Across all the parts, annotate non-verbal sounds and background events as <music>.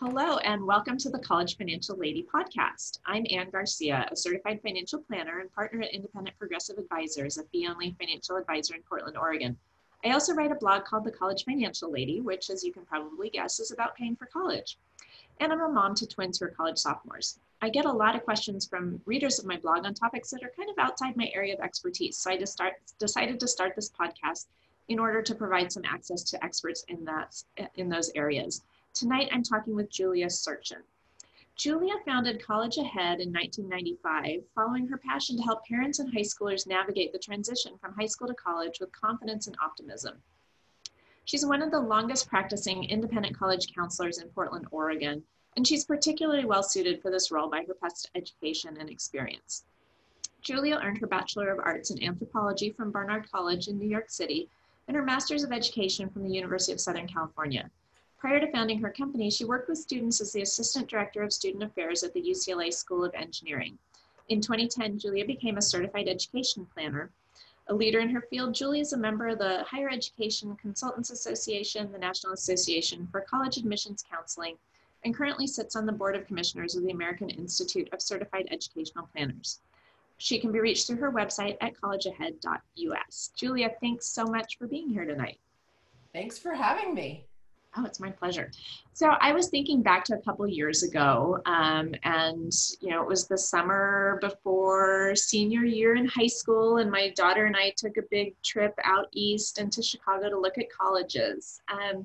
Hello, and welcome to the College Financial Lady podcast. I'm Ann Garcia, a certified financial planner and partner at Independent Progressive Advisors, a fee only financial advisor in Portland, Oregon. I also write a blog called The College Financial Lady, which, as you can probably guess, is about paying for college. And I'm a mom to twins who are college sophomores. I get a lot of questions from readers of my blog on topics that are kind of outside my area of expertise. So I just start, decided to start this podcast in order to provide some access to experts in that in those areas. Tonight, I'm talking with Julia Surtshin. Julia founded College Ahead in 1995, following her passion to help parents and high schoolers navigate the transition from high school to college with confidence and optimism. She's one of the longest practicing independent college counselors in Portland, Oregon, and she's particularly well suited for this role by her past education and experience. Julia earned her Bachelor of Arts in Anthropology from Barnard College in New York City and her Master's of Education from the University of Southern California. Prior to founding her company, she worked with students as the Assistant Director of Student Affairs at the UCLA School of Engineering. In 2010, Julia became a certified education planner. A leader in her field, Julia is a member of the Higher Education Consultants Association, the National Association for College Admissions Counseling, and currently sits on the Board of Commissioners of the American Institute of Certified Educational Planners. She can be reached through her website at collegeahead.us. Julia, thanks so much for being here tonight. Thanks for having me. Oh, it's my pleasure. So I was thinking back to a couple years ago, um, and you know, it was the summer before senior year in high school, and my daughter and I took a big trip out east into Chicago to look at colleges. Um,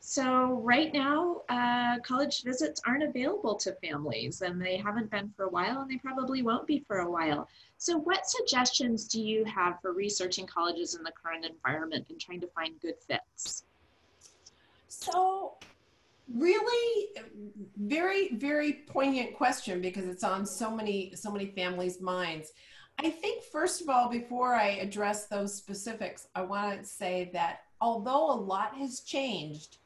so right now, uh, college visits aren't available to families, and they haven't been for a while, and they probably won't be for a while. So, what suggestions do you have for researching colleges in the current environment and trying to find good fits? So, really, very, very poignant question because it's on so many, so many families' minds. I think, first of all, before I address those specifics, I want to say that although a lot has changed,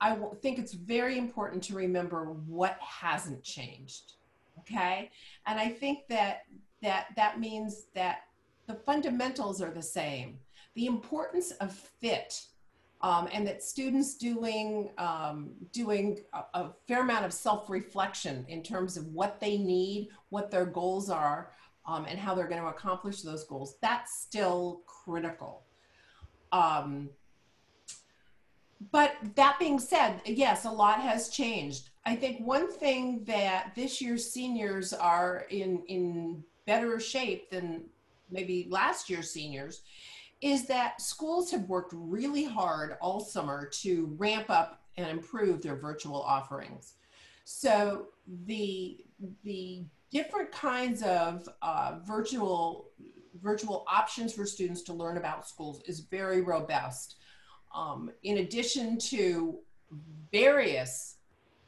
I think it's very important to remember what hasn't changed. Okay, and I think that that that means that the fundamentals are the same. The importance of fit um, and that students doing um, doing a, a, fair amount of self-reflection in terms of what they need, what their goals are, um, and how they're going to accomplish those goals. That's still critical. Um, but that being said, yes, a lot has changed. I think one thing that this year's seniors are in in better shape than maybe last year's seniors is that schools have worked really hard all summer to ramp up and improve their virtual offerings. So the the different kinds of uh, virtual virtual options for students to learn about schools is very robust. Um, in addition to various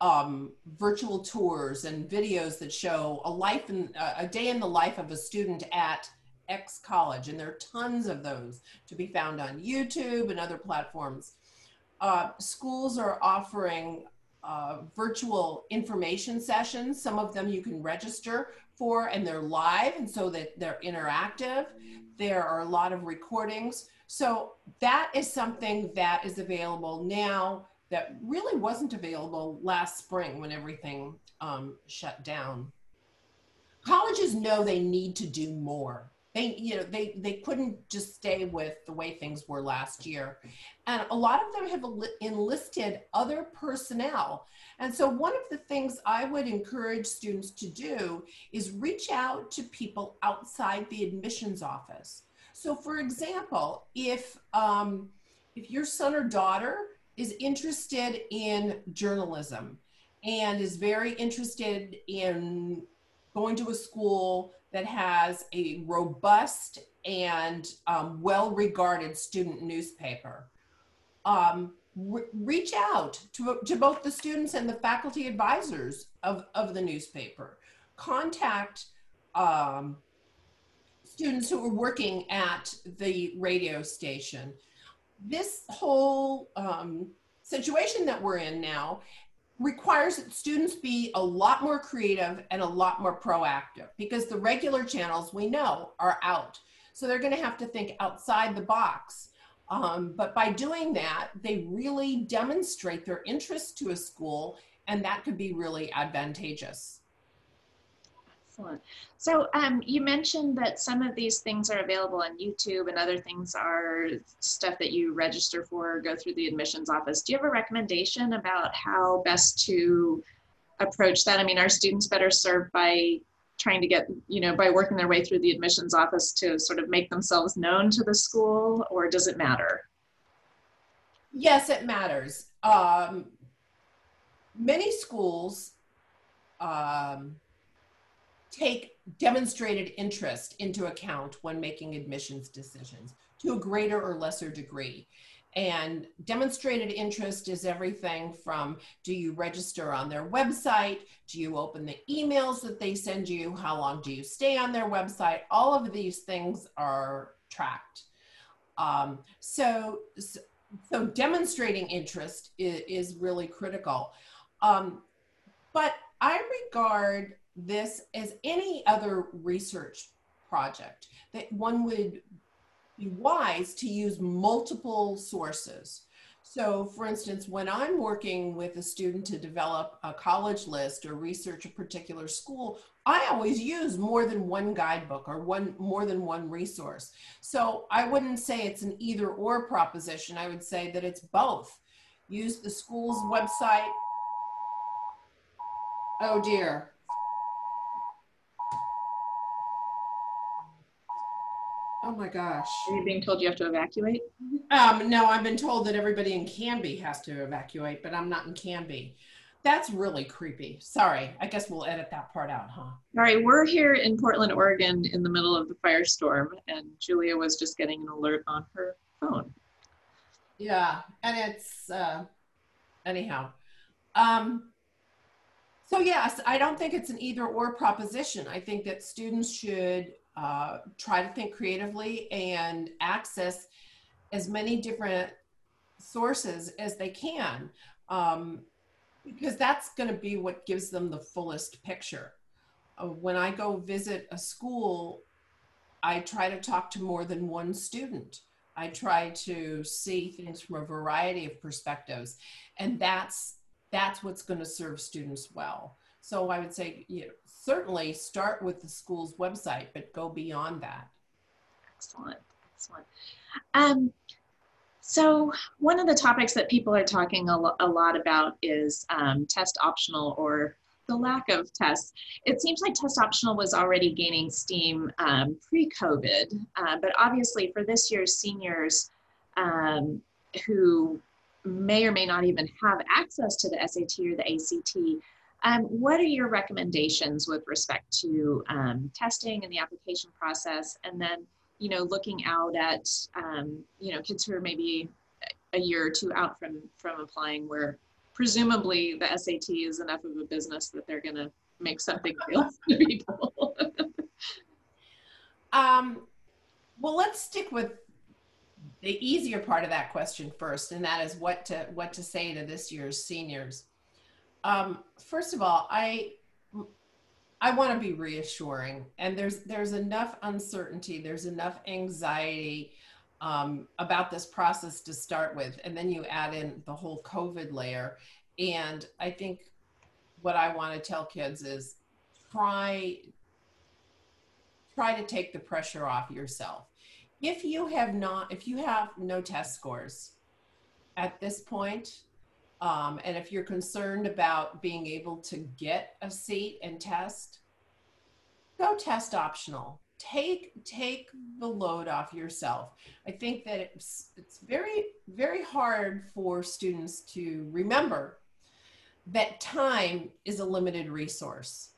um, virtual tours and videos that show a life in uh, a day in the life of a student at X College, and there are tons of those to be found on YouTube and other platforms. Uh, schools are offering uh, virtual information sessions. Some of them you can register for, and they're live, and so that they're interactive. There are a lot of recordings. So that is something that is available now that really wasn't available last spring when everything um, shut down. Colleges know they need to do more they you know they they couldn't just stay with the way things were last year. And a lot of them have enlisted other personnel. And so one of the things i would encourage students to do is reach out to people outside the admissions office. So for example if um, if your son or daughter is interested in journalism and is very interested in going to a school that has a robust and um, well regarded student newspaper. Um, re- reach out to, to both the students and the faculty advisors of, of the newspaper. Contact um, students who are working at the radio station. This whole um, situation that we're in now requires that students be a lot more creative and a lot more proactive because the regular channels we know are out. So they're going to have to think outside the box. Um, but by doing that, they really demonstrate their interest to a school, and that could be really advantageous. Excellent. So um, you mentioned that some of these things are available on YouTube and other things are stuff that you register for, go through the admissions office. Do you have a recommendation about how best to approach that? I mean, are students better served by trying to get, you know, by working their way through the admissions office to sort of make themselves known to the school, or does it matter? Yes, it matters. Um, many schools um, take demonstrated interest into account when making admissions decisions to a greater or lesser degree. And demonstrated interest is everything from do you register on their website? Do you open the emails that they send you? How long do you stay on their website? All of these things are tracked. Um, so, so, demonstrating interest is, is really critical. Um, but I regard this as any other research project that one would be wise to use multiple sources. So, for instance, when I'm working with a student to develop a college list or research a particular school, I always use more than one guidebook or one more than one resource. So, I wouldn't say it's an either or proposition. I would say that it's both. Use the school's website. Oh dear. Oh my gosh. Are you being told you have to evacuate? Um, no, I've been told that everybody in Canby has to evacuate, but I'm not in Canby. That's really creepy. Sorry. I guess we'll edit that part out, huh? All right. We're here in Portland, Oregon in the middle of the firestorm, and Julia was just getting an alert on her phone. Yeah. And it's, uh, anyhow. Um, so, yes, I don't think it's an either or proposition. I think that students should uh, try to think creatively and access as many different sources as they can um, because that's going to be what gives them the fullest picture. Uh, when I go visit a school, I try to talk to more than one student. I try to see things from a variety of perspectives, and that's that's what's going to serve students well. So I would say, you know, certainly start with the school's website, but go beyond that. Excellent, excellent. Um, so one of the topics that people are talking a, lo a lot about is um, test optional or the lack of tests. It seems like test optional was already gaining steam um, pre-COVID, uh, but obviously for this year's seniors um, who may or may not even have access to the SAT or the ACT, um, what are your recommendations with respect to um, testing and the application process? And then, you know, looking out at, um, you know, kids who are maybe a year or two out from, from applying where presumably the SAT is enough of a business that they're going to make something deal <laughs> to people. um, well, let's stick with the easier part of that question first, and that is what to what to say to this year's seniors. Um, first of all, I I want to be reassuring, and there's there's enough uncertainty, there's enough anxiety um, about this process to start with, and then you add in the whole COVID layer, and I think what I want to tell kids is try try to take the pressure off yourself. If you have not, if you have no test scores at this point, um, and if you're concerned about being able to get a seat and test, go test optional. Take take the load off yourself. I think that it's it's very very hard for students to remember that time is a limited resource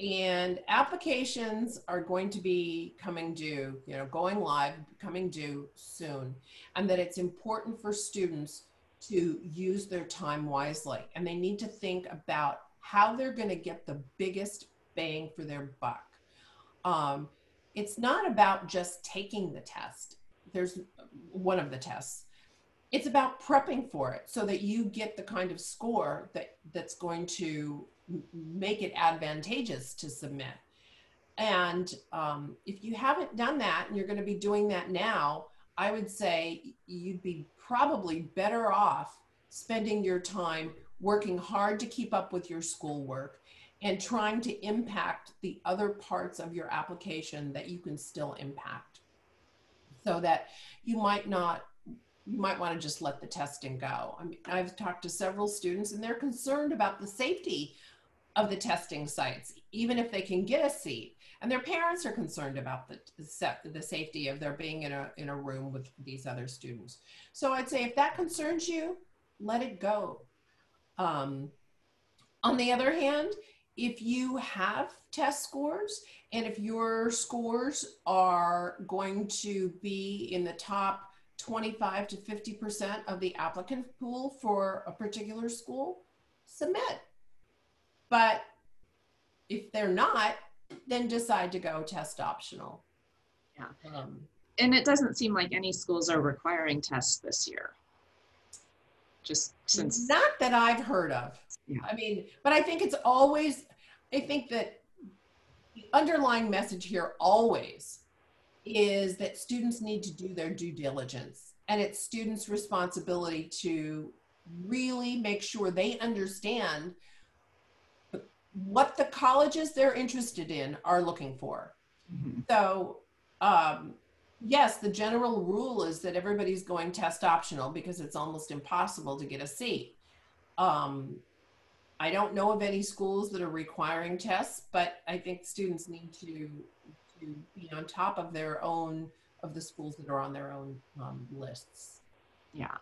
and applications are going to be coming due you know going live coming due soon and that it's important for students to use their time wisely and they need to think about how they're going to get the biggest bang for their buck. Um, it's not about just taking the test. There's one of the tests. It's about prepping for it so that you get the kind of score that that's going to make it advantageous to submit. And um, if you haven't done that and you're going to be doing that now, I would say you'd be probably better off spending your time working hard to keep up with your schoolwork and trying to impact the other parts of your application that you can still impact so that you might not you might want to just let the testing go. I mean, I've talked to several students and they're concerned about the safety of the testing sites, even if they can get a seat. And their parents are concerned about the, the safety of their being in a, in a room with these other students. So I'd say if that concerns you, let it go. Um, on the other hand, if you have test scores and if your scores are going to be in the top 25 to 50% of the applicant pool for a particular school, submit. But if they're not, then decide to go test optional. Yeah. Um, and it doesn't seem like any schools are requiring tests this year. Just since. Not that I've heard of. Yeah. I mean, but I think it's always, I think that the underlying message here always is that students need to do their due diligence and it's students responsibility to really make sure they understand what the colleges they're interested in are looking for mm-hmm. so um, yes the general rule is that everybody's going test optional because it's almost impossible to get a seat um, i don't know of any schools that are requiring tests but i think students need to to be on top of their own of the schools that are on their own um, lists. Yeah, yeah.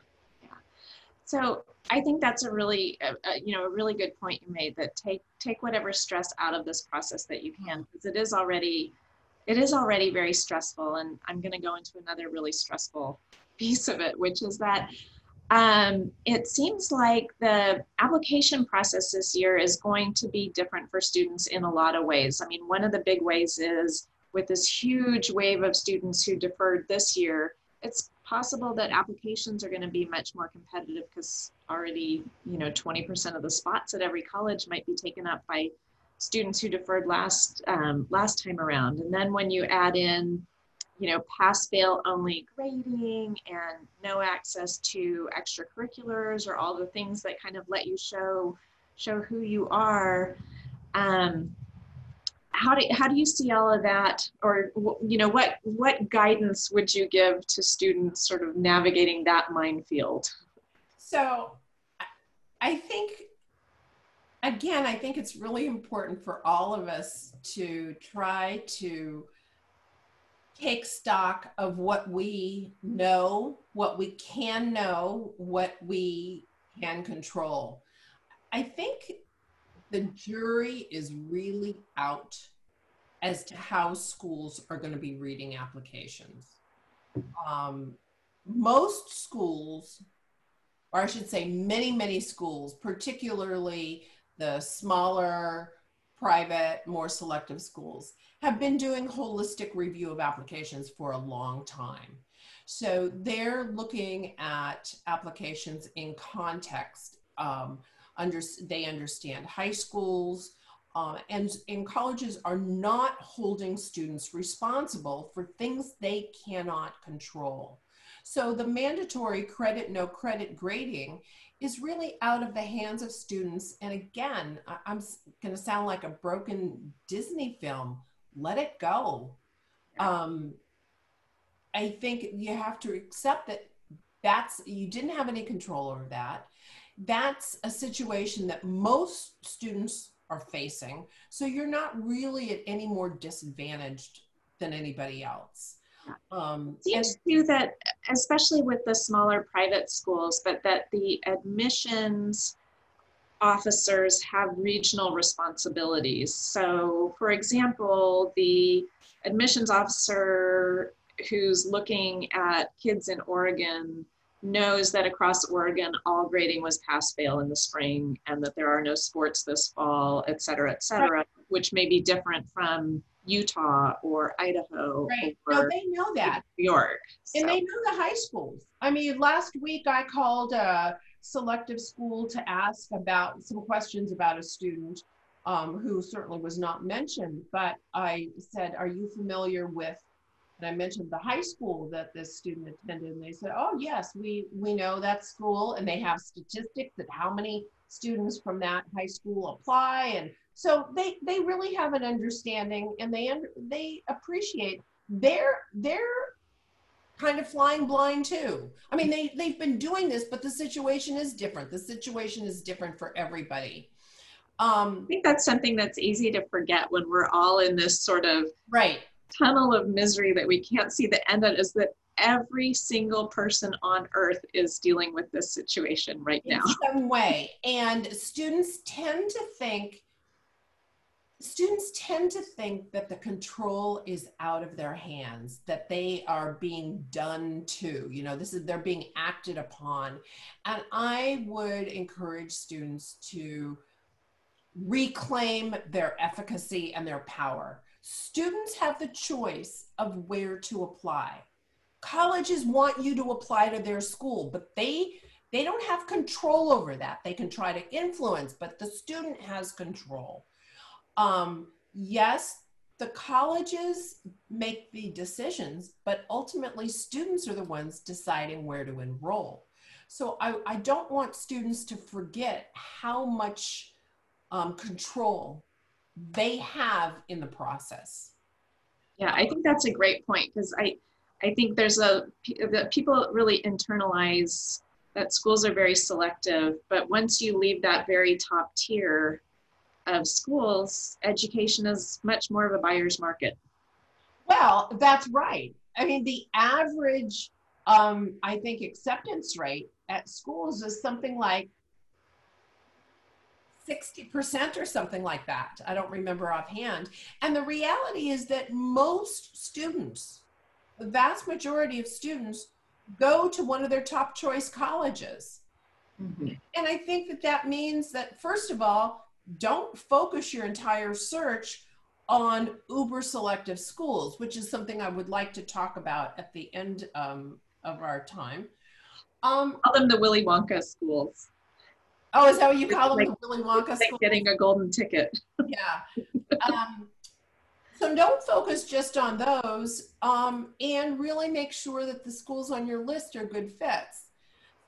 So I think that's a really, uh, uh, you know, a really good point you made. That take take whatever stress out of this process that you can, because it is already, it is already very stressful. And I'm going to go into another really stressful piece of it, which is that um, it seems like the application process this year is going to be different for students in a lot of ways. I mean, one of the big ways is with this huge wave of students who deferred this year, it's possible that applications are going to be much more competitive because already, you know, 20% of the spots at every college might be taken up by students who deferred last um, last time around. And then when you add in, you know, pass fail only grading and no access to extracurriculars or all the things that kind of let you show show who you are, um, how do how do you see all of that? Or you know what what guidance would you give to students sort of navigating that minefield? So i think again i think it's really important for all of us to try to take stock of what we know what we can know what we can control. I think the jury is really out as to how schools are going to be reading applications. Um, most schools, or I should say, many, many schools, particularly the smaller, private, more selective schools, have been doing holistic review of applications for a long time. So they're looking at applications in context. Um, under, they understand high schools, uh, and, and colleges are not holding students responsible for things they cannot control. So the mandatory credit, no credit grading is really out of the hands of students. And again, I'm going to sound like a broken Disney film. Let it go. Um, I think you have to accept that that's you didn't have any control over that. That's a situation that most students are facing. So you're not really at any more disadvantaged than anybody else. Um, Seems and, that, especially with the smaller private schools, but that the admissions officers have regional responsibilities. So, for example, the admissions officer who's looking at kids in Oregon knows that across Oregon, all grading was pass fail in the spring and that there are no sports this fall, et cetera, et cetera, right. which may be different from Utah or Idaho. Right. no, they know that. New York. So. And they know the high schools. I mean, last week I called a selective school to ask about some questions about a student um, who certainly was not mentioned, but I said, Are you familiar with and I mentioned the high school that this student attended, and they said, "Oh yes, we we know that school, and they have statistics that how many students from that high school apply, and so they they really have an understanding, and they they appreciate they're they're kind of flying blind too. I mean, they they've been doing this, but the situation is different. The situation is different for everybody. Um, I think that's something that's easy to forget when we're all in this sort of right tunnel of misery that we can't see the end of is that every single person on earth is dealing with this situation right now. In some way. And students tend to think students tend to think that the control is out of their hands that they are being done to you know this is they're being acted upon and i would encourage students to reclaim their efficacy and their power students have the choice of where to apply. Colleges want you to apply to their school but they they don't have control over that. They can try to influence but the student has control. Um, yes the colleges make the decisions but ultimately students are the ones deciding where to enroll. So i, I don't want students to forget how much um, control they have in the process. Yeah, I think that's a great point because I, I think there's a that people really internalize that schools are very selective, but once you leave that very top tier of schools, education is much more of a buyer's market. Well, that's right. I mean, the average, um, I think, acceptance rate at schools is something like 60% or something like that. I don't remember offhand. And the reality is that most students, the vast majority of students, go to one of their top choice colleges. Mm-hmm. And I think that that means that, first of all, don't focus your entire search on uber selective schools, which is something I would like to talk about at the end um, of our time. Um, Call them the Willy Wonka schools. Oh, is that what you call them? the Willy Wonka like getting a golden ticket. yeah. Um, so don't focus just on those um, and really make sure that the schools on your list are good fits.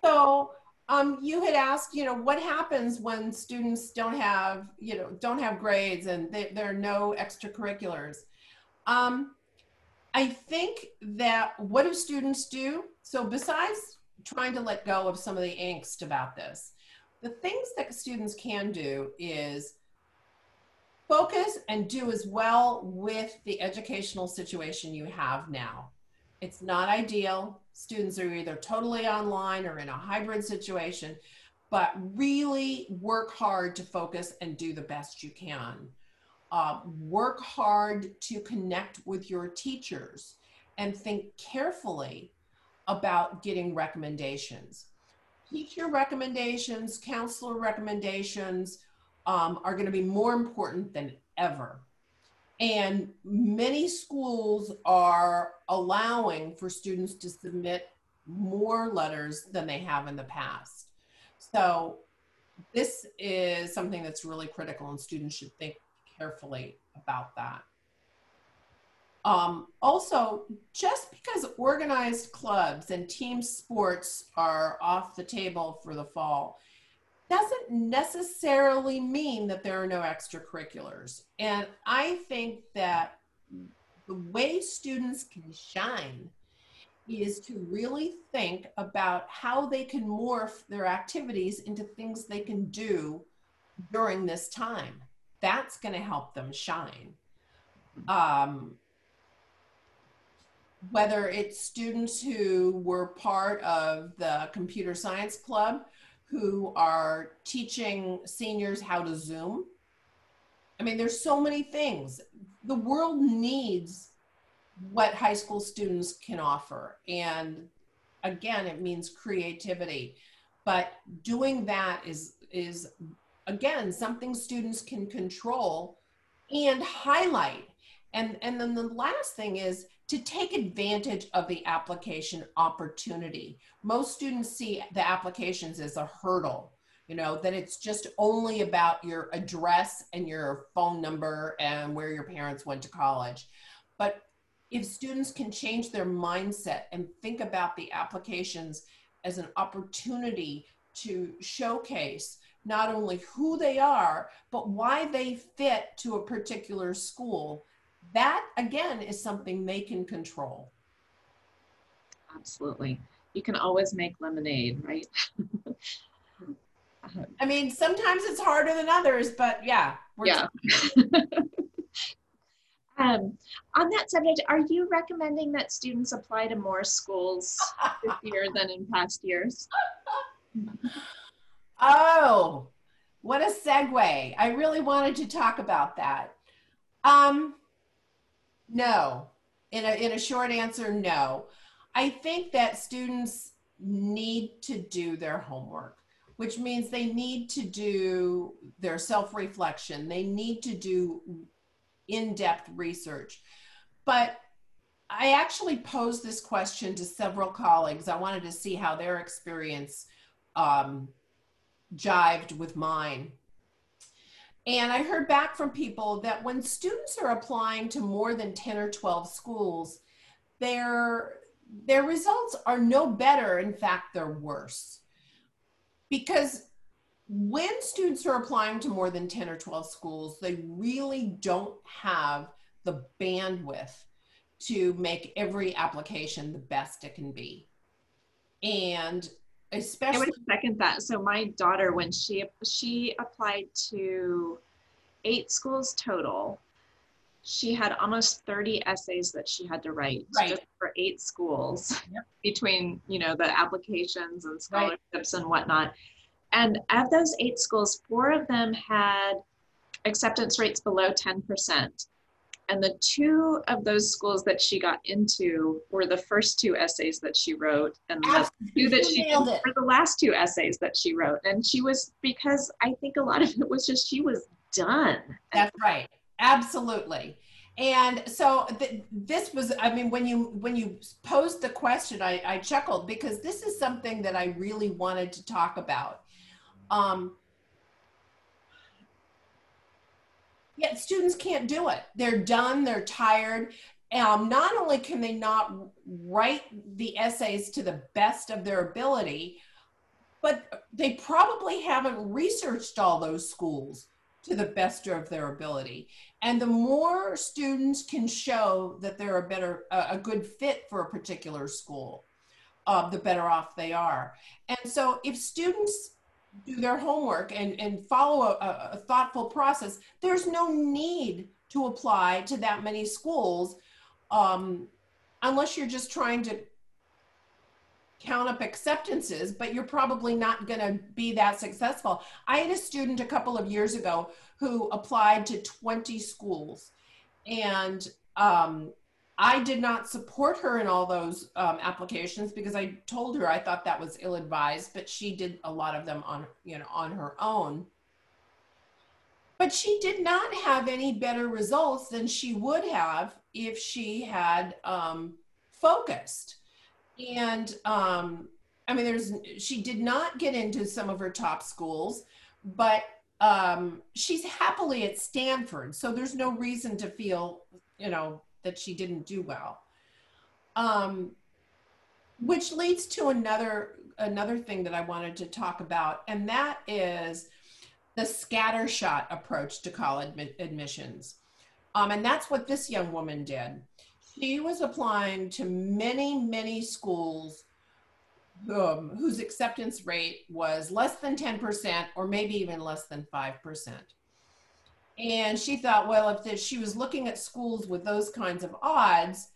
So um, you had asked, you know, what happens when students don't have, you know, don't have grades and they, there are no extracurriculars. Um, I think that what do students do? So besides trying to let go of some of the angst about this, the things that students can do is focus and do as well with the educational situation you have now. It's not ideal. Students are either totally online or in a hybrid situation, but really work hard to focus and do the best you can. Uh, work hard to connect with your teachers and think carefully about getting recommendations teacher recommendations, counselor recommendations um, are going to be more important than ever. And many schools are allowing for students to submit more letters than they have in the past. So this is something that's really critical and students should think carefully about that. Um, also, just because organized clubs and team sports are off the table for the fall doesn't necessarily mean that there are no extracurriculars. And I think that the way students can shine is to really think about how they can morph their activities into things they can do during this time. That's going to help them shine. Um, whether it's students who were part of the computer science club who are teaching seniors how to Zoom. I mean, there's so many things. The world needs what high school students can offer. And again, it means creativity. But doing that is, is again, something students can control and highlight. And, and then the last thing is to take advantage of the application opportunity. Most students see the applications as a hurdle, you know, that it's just only about your address and your phone number and where your parents went to college. But if students can change their mindset and think about the applications as an opportunity to showcase not only who they are, but why they fit to a particular school, that again is something they can control. Absolutely. You can always make lemonade, right? <laughs> I mean, sometimes it's harder than others, but yeah. yeah. <laughs> um, on that subject, are you recommending that students apply to more schools this <laughs> year than in past years? oh, what a segue. I really wanted to talk about that. Um, no. In a, in a short answer, no. I think that students need to do their homework, which means they need to do their self reflection, they need to do in depth research. But I actually posed this question to several colleagues. I wanted to see how their experience um, jived with mine. And I heard back from people that when students are applying to more than 10 or 12 schools, their, their results are no better. In fact, they're worse. Because when students are applying to more than 10 or 12 schools, they really don't have the bandwidth to make every application the best it can be. And especially I would second that. So my daughter, when she she applied to eight schools total, she had almost 30 essays that she had to write right. just for eight schools yep. <laughs> between you know the applications and scholarships right. and whatnot. And of those eight schools, four of them had acceptance rates below 10%. And the two of those schools that she got into were the first two essays that she wrote, and the two that she were the last two essays that she wrote. And she was because I think a lot of it was just she was done. That's right. Absolutely. And so th- this was, I mean, when you when you posed the question, I, I chuckled because this is something that I really wanted to talk about. Um, Yet students can't do it. They're done, they're tired. Um, not only can they not write the essays to the best of their ability, but they probably haven't researched all those schools to the best of their ability. And the more students can show that they're a better, a good fit for a particular school, uh, the better off they are. And so if students do their homework and, and follow a, a thoughtful process, there's no need to apply to that many schools um, unless you're just trying to count up acceptances, but you're probably not going to be that successful. I had a student a couple of years ago who applied to 20 schools and um, I did not support her in all those um, applications because I told her I thought that was ill-advised, but she did a lot of them on, you know, on her own. But she did not have any better results than she would have if she had um, focused. And um, I mean, there's she did not get into some of her top schools, but um, she's happily at Stanford, so there's no reason to feel, you know, that she didn't do well. Um, which leads to another another thing that I wanted to talk about, and that is the scattershot approach to college admissions. Um, and that's what this young woman did. She was applying to many, many schools um, whose acceptance rate was less than 10% or maybe even less than 5%. And she thought, well, if the, she was looking at schools with those kinds of odds,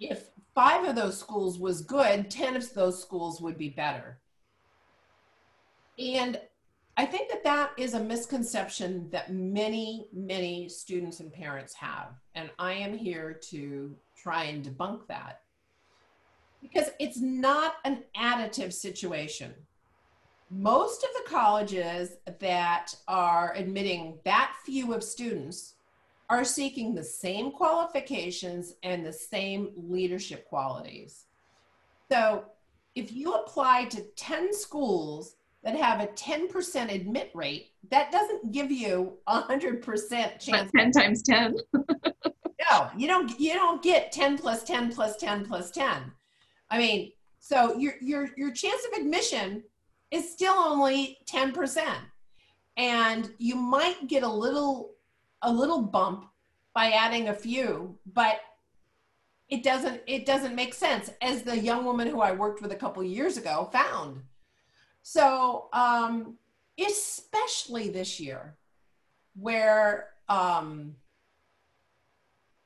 if five of those schools was good, 10 of those schools would be better. And I think that that is a misconception that many, many students and parents have. And I am here to try and debunk that because it's not an additive situation most of the colleges that are admitting that few of students are seeking the same qualifications and the same leadership qualities. So if you apply to 10 schools that have a 10% admit rate, that doesn't give you a 100% chance. 10 times 10. <laughs> no, you don't. You don't get ten plus ten plus ten plus ten. I mean, so your your your chance of admission is still only ten percent, and you might get a little a little bump by adding a few, but it doesn't it doesn't make sense as the young woman who i worked with a couple years ago found. So um especially this year where um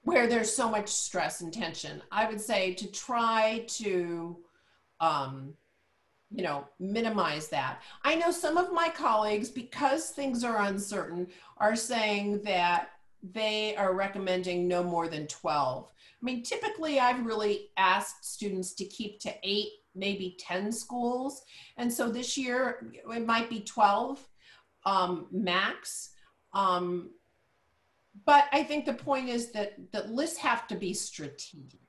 where there's so much stress and tension i would say to try to um you know minimize that i know some of my colleagues because things are uncertain are saying that they are recommending no more than 12 I mean, typically I've really asked students to keep to eight, maybe 10 schools. And so this year it might be 12 um, max. Um, but I think the point is that, that lists have to be strategic.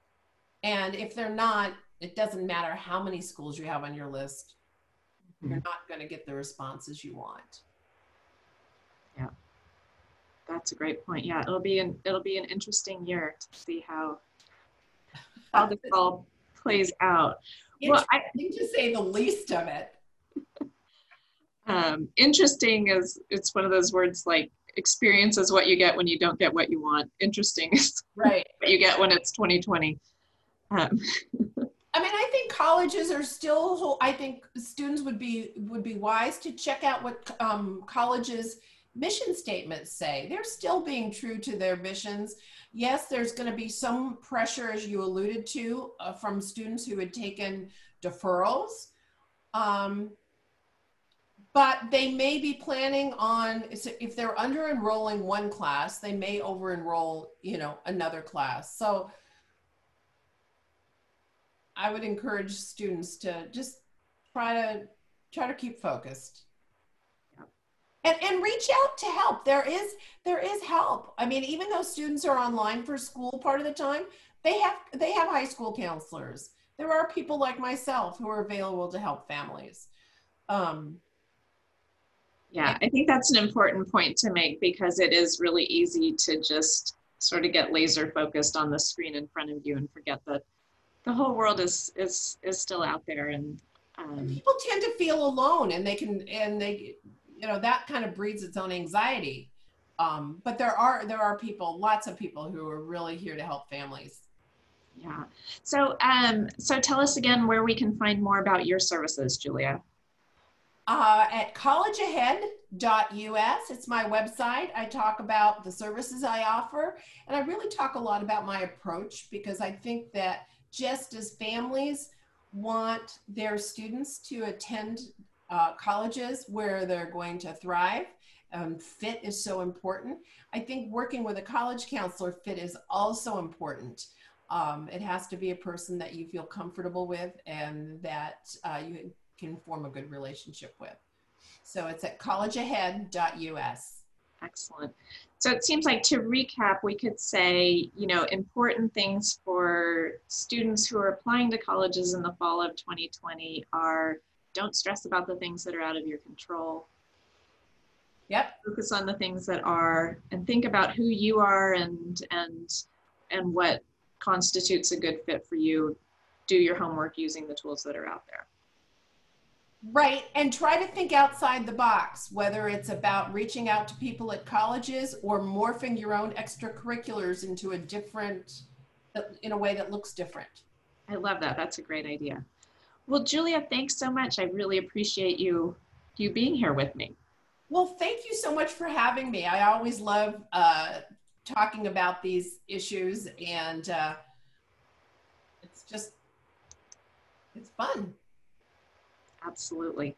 And if they're not, it doesn't matter how many schools you have on your list, mm-hmm. you're not going to get the responses you want. Yeah that's a great point. Yeah, it'll be an it'll be an interesting year to see how how this <laughs> all plays out. Well, I think to say the least of it. <laughs> Um, interesting is it's one of those words like experience is what you get when you don't get what you want. Interesting is right <laughs> what you get when it's 2020. Um. I mean, I think colleges are still. I think students would be would be wise to check out what um, colleges mission statements say. They're still being true to their missions. Yes, there's going to be some pressure, as you alluded to, uh, from students who had taken deferrals. Um, but they may be planning on if they're under enrolling one class they may over enroll you know another class so i would encourage students to just try to try to keep focused. And, and reach out to help. There is there is help. I mean even though students are online for school part of the time they have they have high school counselors. There are people like myself who are available to help families. Um, yeah i think that's an important point to make because it is really easy to just sort of get laser focused on the screen in front of you and forget that the whole world is is is still out there and um, people tend to feel alone and they can and they you know that kind of breeds its own anxiety. Um, but there are there are people lots of people who are really here to help families. Yeah. So um so tell us again where we can find more about your services julia. Uh, at collegeahead.us it's my website. I talk about the services i offer and i really talk a lot about my approach because i think that just as families want their students to attend uh, colleges where they're going to thrive. Um, fit is so important. I think working with a college counselor, fit is also important. Um, it has to be a person that you feel comfortable with and that uh, you can form a good relationship with. So it's at collegeahead.us. Excellent. So it seems like to recap, we could say, you know, important things for students who are applying to colleges in the fall of 2020 are don't stress about the things that are out of your control. Yep. Focus on the things that are and think about who you are and and and what constitutes a good fit for you. Do your homework using the tools that are out there. Right. And try to think outside the box, whether it's about reaching out to people at colleges or morphing your own extracurriculars into a different, in a way that looks different. I love that. That's a great idea. Well, Julia, thanks so much. I really appreciate you you being here with me. Well, thank you so much for having me. I always love uh, talking about these issues, and uh, it's just it's fun. Absolutely.